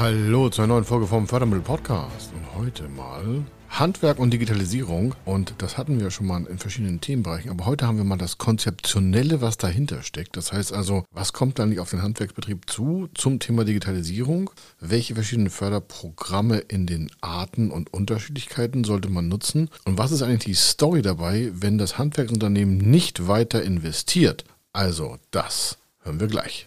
Hallo zu einer neuen Folge vom Fördermittel Podcast. Und heute mal Handwerk und Digitalisierung. Und das hatten wir schon mal in verschiedenen Themenbereichen. Aber heute haben wir mal das Konzeptionelle, was dahinter steckt. Das heißt also, was kommt dann auf den Handwerksbetrieb zu zum Thema Digitalisierung? Welche verschiedenen Förderprogramme in den Arten und Unterschiedlichkeiten sollte man nutzen? Und was ist eigentlich die Story dabei, wenn das Handwerksunternehmen nicht weiter investiert? Also, das hören wir gleich.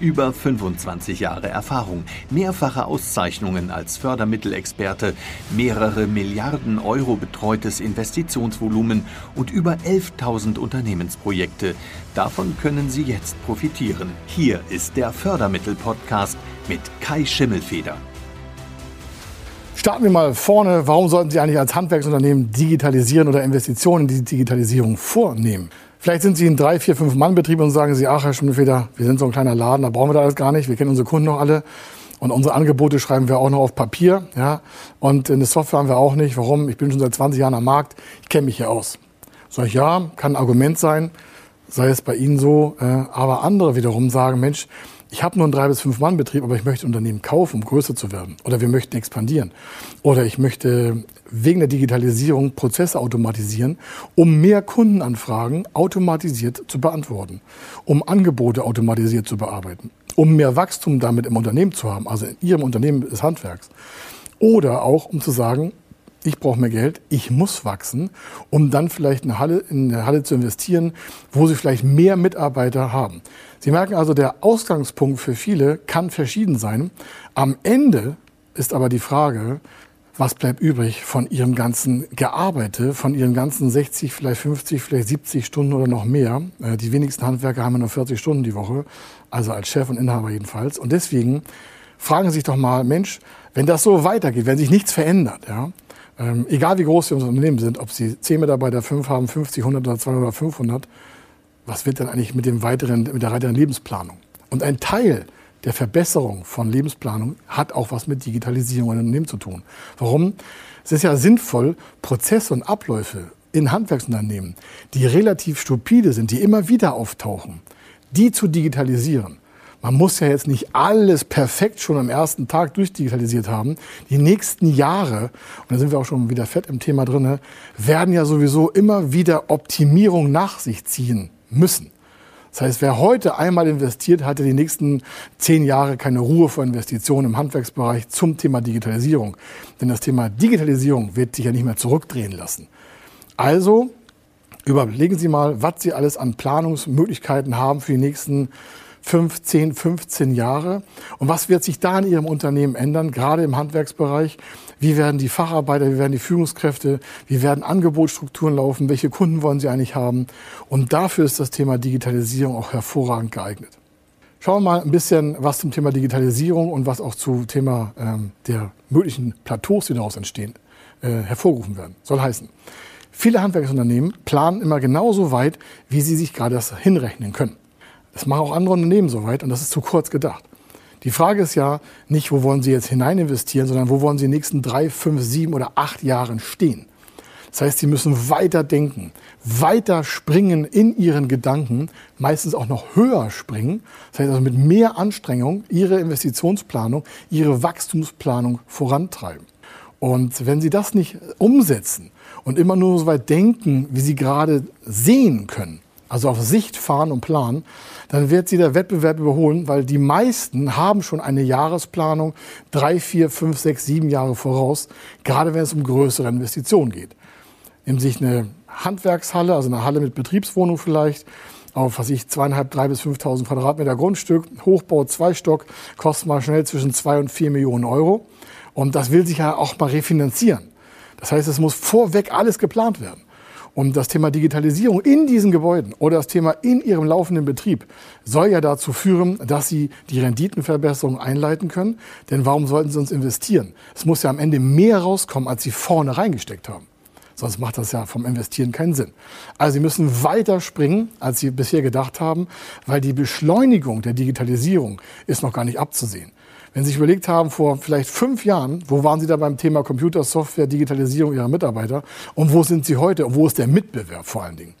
Über 25 Jahre Erfahrung, mehrfache Auszeichnungen als Fördermittelexperte, mehrere Milliarden Euro betreutes Investitionsvolumen und über 11.000 Unternehmensprojekte. Davon können Sie jetzt profitieren. Hier ist der Fördermittel-Podcast mit Kai Schimmelfeder. Starten wir mal vorne. Warum sollten Sie eigentlich als Handwerksunternehmen digitalisieren oder Investitionen in die Digitalisierung vornehmen? Vielleicht sind Sie ein drei, vier, fünf Mann-Betrieb und sagen Sie, ach Herr Schimmelfeder, wir sind so ein kleiner Laden, da brauchen wir das alles gar nicht. Wir kennen unsere Kunden noch alle. Und unsere Angebote schreiben wir auch noch auf Papier. Ja? Und eine Software haben wir auch nicht. Warum? Ich bin schon seit 20 Jahren am Markt. Ich kenne mich hier aus. Sag ich, ja, kann ein Argument sein. Sei es bei Ihnen so. Äh, aber andere wiederum sagen, Mensch, ich habe nur einen drei bis fünf Mann Betrieb, aber ich möchte Unternehmen kaufen, um größer zu werden. Oder wir möchten expandieren. Oder ich möchte wegen der Digitalisierung Prozesse automatisieren, um mehr Kundenanfragen automatisiert zu beantworten, um Angebote automatisiert zu bearbeiten, um mehr Wachstum damit im Unternehmen zu haben, also in Ihrem Unternehmen des Handwerks. Oder auch, um zu sagen, ich brauche mehr Geld, ich muss wachsen, um dann vielleicht eine Halle, in eine Halle zu investieren, wo Sie vielleicht mehr Mitarbeiter haben. Sie merken also, der Ausgangspunkt für viele kann verschieden sein. Am Ende ist aber die Frage, was bleibt übrig von Ihrem ganzen Gearbeitet, von Ihren ganzen 60, vielleicht 50, vielleicht 70 Stunden oder noch mehr. Äh, die wenigsten Handwerker haben ja nur 40 Stunden die Woche, also als Chef und Inhaber jedenfalls. Und deswegen fragen Sie sich doch mal, Mensch, wenn das so weitergeht, wenn sich nichts verändert, ja, ähm, egal wie groß unser Unternehmen sind, ob Sie 10 Mitarbeiter, 5 haben, 50, 100 oder 200 oder 500, was wird dann eigentlich mit, dem weiteren, mit der weiteren Lebensplanung? Und ein Teil der Verbesserung von Lebensplanung hat auch was mit Digitalisierung in Unternehmen zu tun. Warum? Es ist ja sinnvoll, Prozesse und Abläufe in Handwerksunternehmen, die relativ stupide sind, die immer wieder auftauchen, die zu digitalisieren. Man muss ja jetzt nicht alles perfekt schon am ersten Tag durchdigitalisiert haben. Die nächsten Jahre, und da sind wir auch schon wieder fett im Thema drin, werden ja sowieso immer wieder Optimierung nach sich ziehen müssen. Das heißt, wer heute einmal investiert, hatte die nächsten zehn Jahre keine Ruhe vor Investitionen im Handwerksbereich zum Thema Digitalisierung. Denn das Thema Digitalisierung wird sich ja nicht mehr zurückdrehen lassen. Also überlegen Sie mal, was Sie alles an Planungsmöglichkeiten haben für die nächsten 5, 10, 15 Jahre? Und was wird sich da in Ihrem Unternehmen ändern, gerade im Handwerksbereich? Wie werden die Facharbeiter, wie werden die Führungskräfte, wie werden Angebotsstrukturen laufen, welche Kunden wollen Sie eigentlich haben? Und dafür ist das Thema Digitalisierung auch hervorragend geeignet. Schauen wir mal ein bisschen was zum Thema Digitalisierung und was auch zum Thema ähm, der möglichen Plateaus, die daraus entstehen, äh, hervorgerufen werden. Soll heißen, viele Handwerksunternehmen planen immer genauso weit, wie sie sich gerade das hinrechnen können. Das machen auch andere Unternehmen so weit und das ist zu kurz gedacht. Die Frage ist ja nicht, wo wollen Sie jetzt hinein investieren, sondern wo wollen Sie in den nächsten drei, fünf, sieben oder acht Jahren stehen. Das heißt, Sie müssen weiter denken, weiter springen in Ihren Gedanken, meistens auch noch höher springen. Das heißt also mit mehr Anstrengung Ihre Investitionsplanung, Ihre Wachstumsplanung vorantreiben. Und wenn Sie das nicht umsetzen und immer nur so weit denken, wie Sie gerade sehen können, also auf Sicht fahren und planen, dann wird sie der Wettbewerb überholen, weil die meisten haben schon eine Jahresplanung drei, vier, fünf, sechs, sieben Jahre voraus, gerade wenn es um größere Investitionen geht. Nehmen sich eine Handwerkshalle, also eine Halle mit Betriebswohnung vielleicht, auf was ich zweieinhalb, drei bis 5.000 Quadratmeter Grundstück, Hochbau, Zweistock, kostet mal schnell zwischen zwei und vier Millionen Euro. Und das will sich ja auch mal refinanzieren. Das heißt, es muss vorweg alles geplant werden. Und das Thema Digitalisierung in diesen Gebäuden oder das Thema in ihrem laufenden Betrieb soll ja dazu führen, dass sie die Renditenverbesserung einleiten können. Denn warum sollten sie uns investieren? Es muss ja am Ende mehr rauskommen, als sie vorne reingesteckt haben. Sonst macht das ja vom Investieren keinen Sinn. Also Sie müssen weiter springen, als Sie bisher gedacht haben, weil die Beschleunigung der Digitalisierung ist noch gar nicht abzusehen. Wenn Sie sich überlegt haben, vor vielleicht fünf Jahren, wo waren Sie da beim Thema Computersoftware, Digitalisierung Ihrer Mitarbeiter und wo sind Sie heute und wo ist der Mitbewerb vor allen Dingen?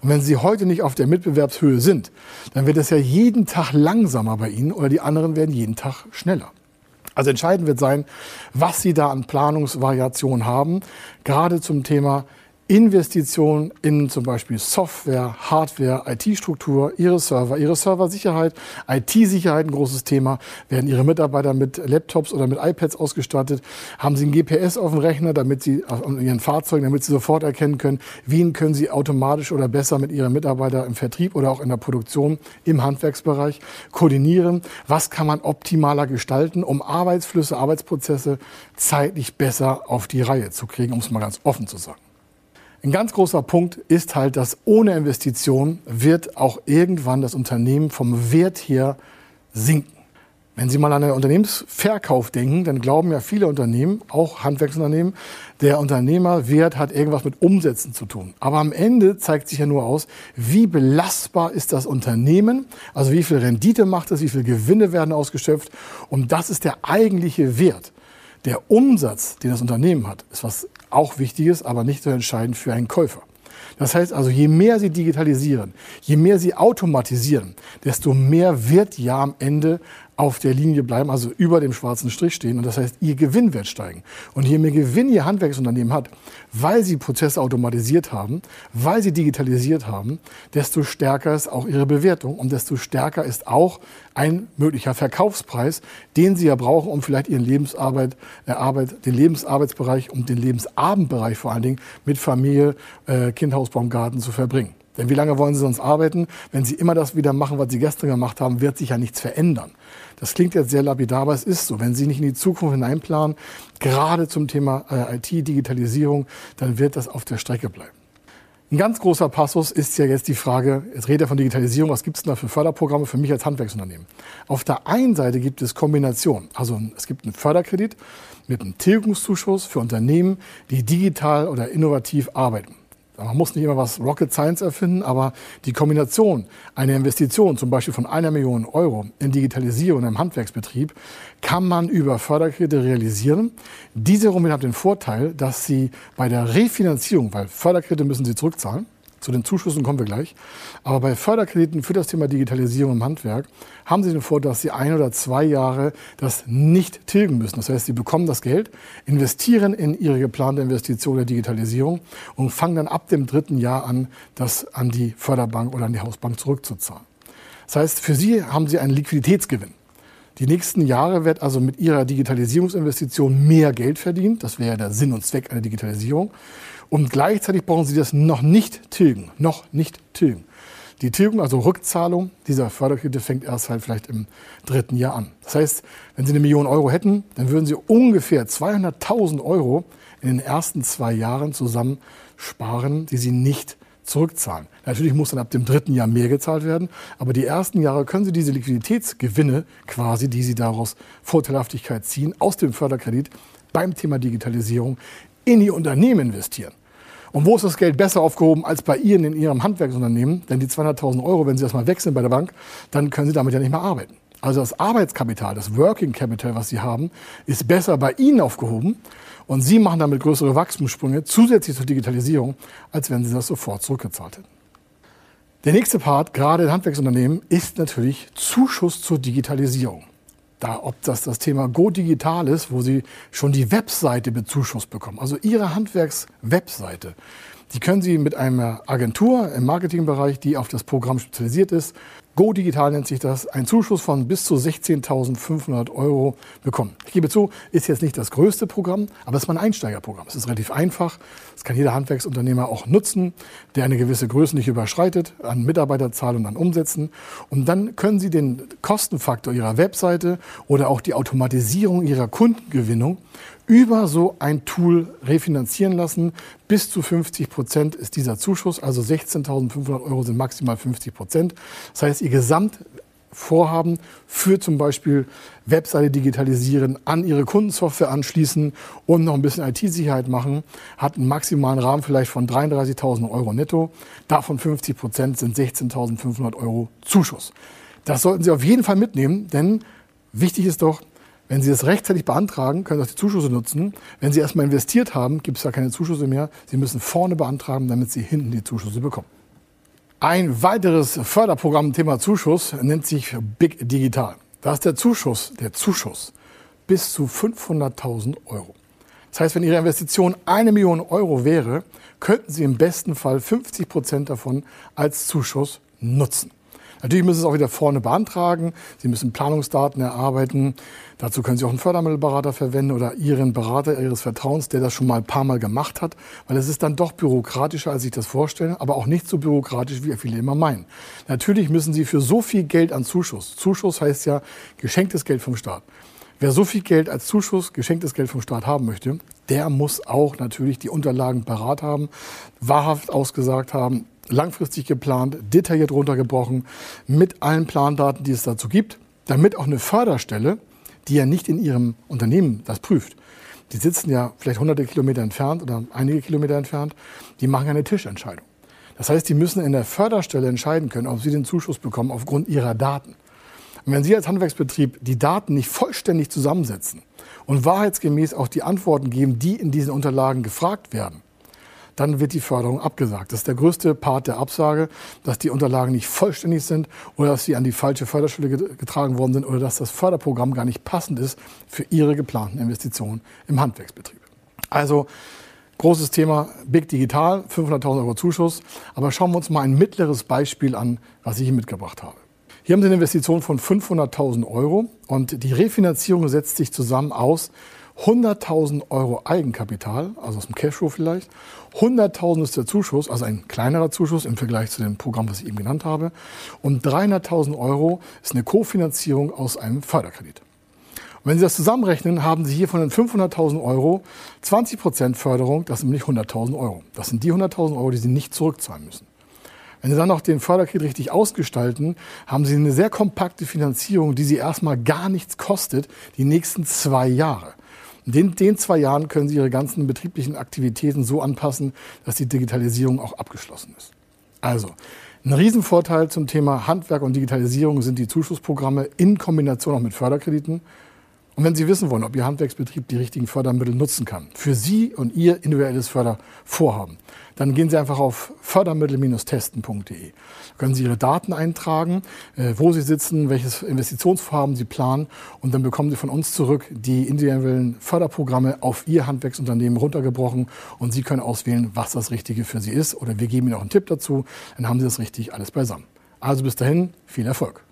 Und wenn Sie heute nicht auf der Mitbewerbshöhe sind, dann wird es ja jeden Tag langsamer bei Ihnen oder die anderen werden jeden Tag schneller. Also entscheidend wird sein, was Sie da an Planungsvariationen haben, gerade zum Thema Investitionen in zum Beispiel Software, Hardware, IT-Struktur, Ihre Server, Ihre Serversicherheit, IT-Sicherheit ein großes Thema. Werden Ihre Mitarbeiter mit Laptops oder mit iPads ausgestattet? Haben Sie ein GPS auf dem Rechner, damit Sie in Ihren Fahrzeugen, damit Sie sofort erkennen können, wen können Sie automatisch oder besser mit Ihren Mitarbeitern im Vertrieb oder auch in der Produktion im Handwerksbereich koordinieren? Was kann man optimaler gestalten, um Arbeitsflüsse, Arbeitsprozesse zeitlich besser auf die Reihe zu kriegen, um es mal ganz offen zu sagen? Ein ganz großer Punkt ist halt, dass ohne Investition wird auch irgendwann das Unternehmen vom Wert her sinken. Wenn Sie mal an den Unternehmensverkauf denken, dann glauben ja viele Unternehmen, auch Handwerksunternehmen, der Unternehmerwert hat irgendwas mit Umsätzen zu tun. Aber am Ende zeigt sich ja nur aus, wie belastbar ist das Unternehmen, also wie viel Rendite macht es, wie viel Gewinne werden ausgeschöpft. Und das ist der eigentliche Wert. Der Umsatz, den das Unternehmen hat, ist was auch Wichtiges, aber nicht so entscheidend für einen Käufer. Das heißt also, je mehr Sie digitalisieren, je mehr Sie automatisieren, desto mehr wird ja am Ende auf der Linie bleiben, also über dem schwarzen Strich stehen. Und das heißt, Ihr Gewinn wird steigen. Und je mehr Gewinn Ihr Handwerksunternehmen hat, weil Sie Prozesse automatisiert haben, weil Sie digitalisiert haben, desto stärker ist auch Ihre Bewertung und desto stärker ist auch ein möglicher Verkaufspreis, den Sie ja brauchen, um vielleicht Ihren Lebensarbeit, äh, Arbeit, den Lebensarbeitsbereich und den Lebensabendbereich vor allen Dingen mit Familie, äh, Kind, Haus, Baum, Garten zu verbringen. Denn wie lange wollen Sie sonst arbeiten? Wenn Sie immer das wieder machen, was Sie gestern gemacht haben, wird sich ja nichts verändern. Das klingt jetzt sehr lapidar, aber es ist so. Wenn Sie nicht in die Zukunft hineinplanen, gerade zum Thema äh, IT, Digitalisierung, dann wird das auf der Strecke bleiben. Ein ganz großer Passus ist ja jetzt die Frage, jetzt redet er von Digitalisierung, was gibt es denn da für Förderprogramme für mich als Handwerksunternehmen? Auf der einen Seite gibt es Kombinationen. Also es gibt einen Förderkredit mit einem Tilgungszuschuss für Unternehmen, die digital oder innovativ arbeiten. Man muss nicht immer was Rocket Science erfinden, aber die Kombination einer Investition, zum Beispiel von einer Million Euro in Digitalisierung im Handwerksbetrieb, kann man über Förderkredite realisieren. Diese Runde hat den Vorteil, dass sie bei der Refinanzierung, weil Förderkredite müssen sie zurückzahlen, zu den Zuschüssen kommen wir gleich. Aber bei Förderkrediten für das Thema Digitalisierung im Handwerk haben Sie den Vorteil, dass Sie ein oder zwei Jahre das nicht tilgen müssen. Das heißt, Sie bekommen das Geld, investieren in Ihre geplante Investition der Digitalisierung und fangen dann ab dem dritten Jahr an, das an die Förderbank oder an die Hausbank zurückzuzahlen. Das heißt, für Sie haben Sie einen Liquiditätsgewinn. Die nächsten Jahre wird also mit Ihrer Digitalisierungsinvestition mehr Geld verdient. Das wäre der Sinn und Zweck einer Digitalisierung. Und gleichzeitig brauchen Sie das noch nicht tilgen. Noch nicht tilgen. Die Tilgung, also Rückzahlung dieser Förderkredite, fängt erst halt vielleicht im dritten Jahr an. Das heißt, wenn Sie eine Million Euro hätten, dann würden Sie ungefähr 200.000 Euro in den ersten zwei Jahren zusammen sparen, die Sie nicht zurückzahlen. Natürlich muss dann ab dem dritten Jahr mehr gezahlt werden, aber die ersten Jahre können Sie diese Liquiditätsgewinne quasi, die Sie daraus Vorteilhaftigkeit ziehen, aus dem Förderkredit beim Thema Digitalisierung in die Unternehmen investieren. Und wo ist das Geld besser aufgehoben als bei Ihnen in Ihrem Handwerksunternehmen? Denn die 200.000 Euro, wenn Sie das mal wechseln bei der Bank, dann können Sie damit ja nicht mehr arbeiten. Also das Arbeitskapital, das Working Capital, was Sie haben, ist besser bei Ihnen aufgehoben. Und Sie machen damit größere Wachstumssprünge zusätzlich zur Digitalisierung, als wenn Sie das sofort zurückgezahlt hätten. Der nächste Part, gerade in Handwerksunternehmen, ist natürlich Zuschuss zur Digitalisierung da, ob das das Thema Go Digital ist, wo Sie schon die Webseite bezuschusst bekommen, also Ihre Handwerkswebseite. Die können Sie mit einer Agentur im Marketingbereich, die auf das Programm spezialisiert ist, Go Digital nennt sich das, ein Zuschuss von bis zu 16.500 Euro bekommen. Ich gebe zu, ist jetzt nicht das größte Programm, aber es ist mal ein Einsteigerprogramm. Es ist relativ einfach. Das kann jeder Handwerksunternehmer auch nutzen, der eine gewisse Größe nicht überschreitet, an Mitarbeiterzahl und an Umsätzen. Und dann können Sie den Kostenfaktor Ihrer Webseite oder auch die Automatisierung Ihrer Kundengewinnung über so ein Tool refinanzieren lassen. Bis zu 50 Prozent ist dieser Zuschuss, also 16.500 Euro sind maximal 50 Prozent. Das heißt, Ihr Gesamtvorhaben für zum Beispiel Webseite digitalisieren, an Ihre Kundensoftware anschließen und noch ein bisschen IT-Sicherheit machen, hat einen maximalen Rahmen vielleicht von 33.000 Euro netto. Davon 50 Prozent sind 16.500 Euro Zuschuss. Das sollten Sie auf jeden Fall mitnehmen, denn wichtig ist doch, wenn Sie das rechtzeitig beantragen, können Sie auch die Zuschüsse nutzen. Wenn Sie erstmal investiert haben, gibt es ja keine Zuschüsse mehr. Sie müssen vorne beantragen, damit Sie hinten die Zuschüsse bekommen. Ein weiteres Förderprogramm Thema Zuschuss nennt sich Big Digital. Da ist der Zuschuss, der Zuschuss bis zu 500.000 Euro. Das heißt, wenn Ihre Investition eine Million Euro wäre, könnten Sie im besten Fall 50 Prozent davon als Zuschuss nutzen. Natürlich müssen Sie es auch wieder vorne beantragen. Sie müssen Planungsdaten erarbeiten. Dazu können Sie auch einen Fördermittelberater verwenden oder Ihren Berater Ihres Vertrauens, der das schon mal ein paar Mal gemacht hat, weil es ist dann doch bürokratischer, als ich das vorstelle, aber auch nicht so bürokratisch, wie viele immer meinen. Natürlich müssen Sie für so viel Geld an Zuschuss, Zuschuss heißt ja geschenktes Geld vom Staat, Wer so viel Geld als Zuschuss, geschenktes Geld vom Staat haben möchte, der muss auch natürlich die Unterlagen parat haben, wahrhaft ausgesagt haben, langfristig geplant, detailliert runtergebrochen, mit allen Plandaten, die es dazu gibt, damit auch eine Förderstelle, die ja nicht in ihrem Unternehmen das prüft, die sitzen ja vielleicht hunderte Kilometer entfernt oder einige Kilometer entfernt, die machen eine Tischentscheidung. Das heißt, die müssen in der Förderstelle entscheiden können, ob sie den Zuschuss bekommen aufgrund ihrer Daten. Und wenn Sie als Handwerksbetrieb die Daten nicht vollständig zusammensetzen und wahrheitsgemäß auch die Antworten geben, die in diesen Unterlagen gefragt werden, dann wird die Förderung abgesagt. Das ist der größte Part der Absage, dass die Unterlagen nicht vollständig sind oder dass sie an die falsche Förderstelle getragen worden sind oder dass das Förderprogramm gar nicht passend ist für Ihre geplanten Investitionen im Handwerksbetrieb. Also großes Thema Big Digital, 500.000 Euro Zuschuss. Aber schauen wir uns mal ein mittleres Beispiel an, was ich hier mitgebracht habe. Hier haben Sie eine Investition von 500.000 Euro und die Refinanzierung setzt sich zusammen aus 100.000 Euro Eigenkapital, also aus dem Cashflow vielleicht. 100.000 ist der Zuschuss, also ein kleinerer Zuschuss im Vergleich zu dem Programm, was ich eben genannt habe. Und 300.000 Euro ist eine Kofinanzierung aus einem Förderkredit. Und wenn Sie das zusammenrechnen, haben Sie hier von den 500.000 Euro 20 Prozent Förderung, das sind nämlich 100.000 Euro. Das sind die 100.000 Euro, die Sie nicht zurückzahlen müssen. Wenn Sie dann noch den Förderkredit richtig ausgestalten, haben Sie eine sehr kompakte Finanzierung, die Sie erstmal gar nichts kostet, die nächsten zwei Jahre. In den, den zwei Jahren können Sie Ihre ganzen betrieblichen Aktivitäten so anpassen, dass die Digitalisierung auch abgeschlossen ist. Also, ein Riesenvorteil zum Thema Handwerk und Digitalisierung sind die Zuschussprogramme in Kombination auch mit Förderkrediten. Und wenn Sie wissen wollen, ob Ihr Handwerksbetrieb die richtigen Fördermittel nutzen kann, für Sie und Ihr individuelles Fördervorhaben, dann gehen Sie einfach auf fördermittel-testen.de. Können Sie Ihre Daten eintragen, äh, wo Sie sitzen, welches Investitionsvorhaben Sie planen und dann bekommen Sie von uns zurück die individuellen Förderprogramme auf Ihr Handwerksunternehmen runtergebrochen und Sie können auswählen, was das Richtige für Sie ist oder wir geben Ihnen auch einen Tipp dazu, dann haben Sie das richtig alles beisammen. Also bis dahin, viel Erfolg.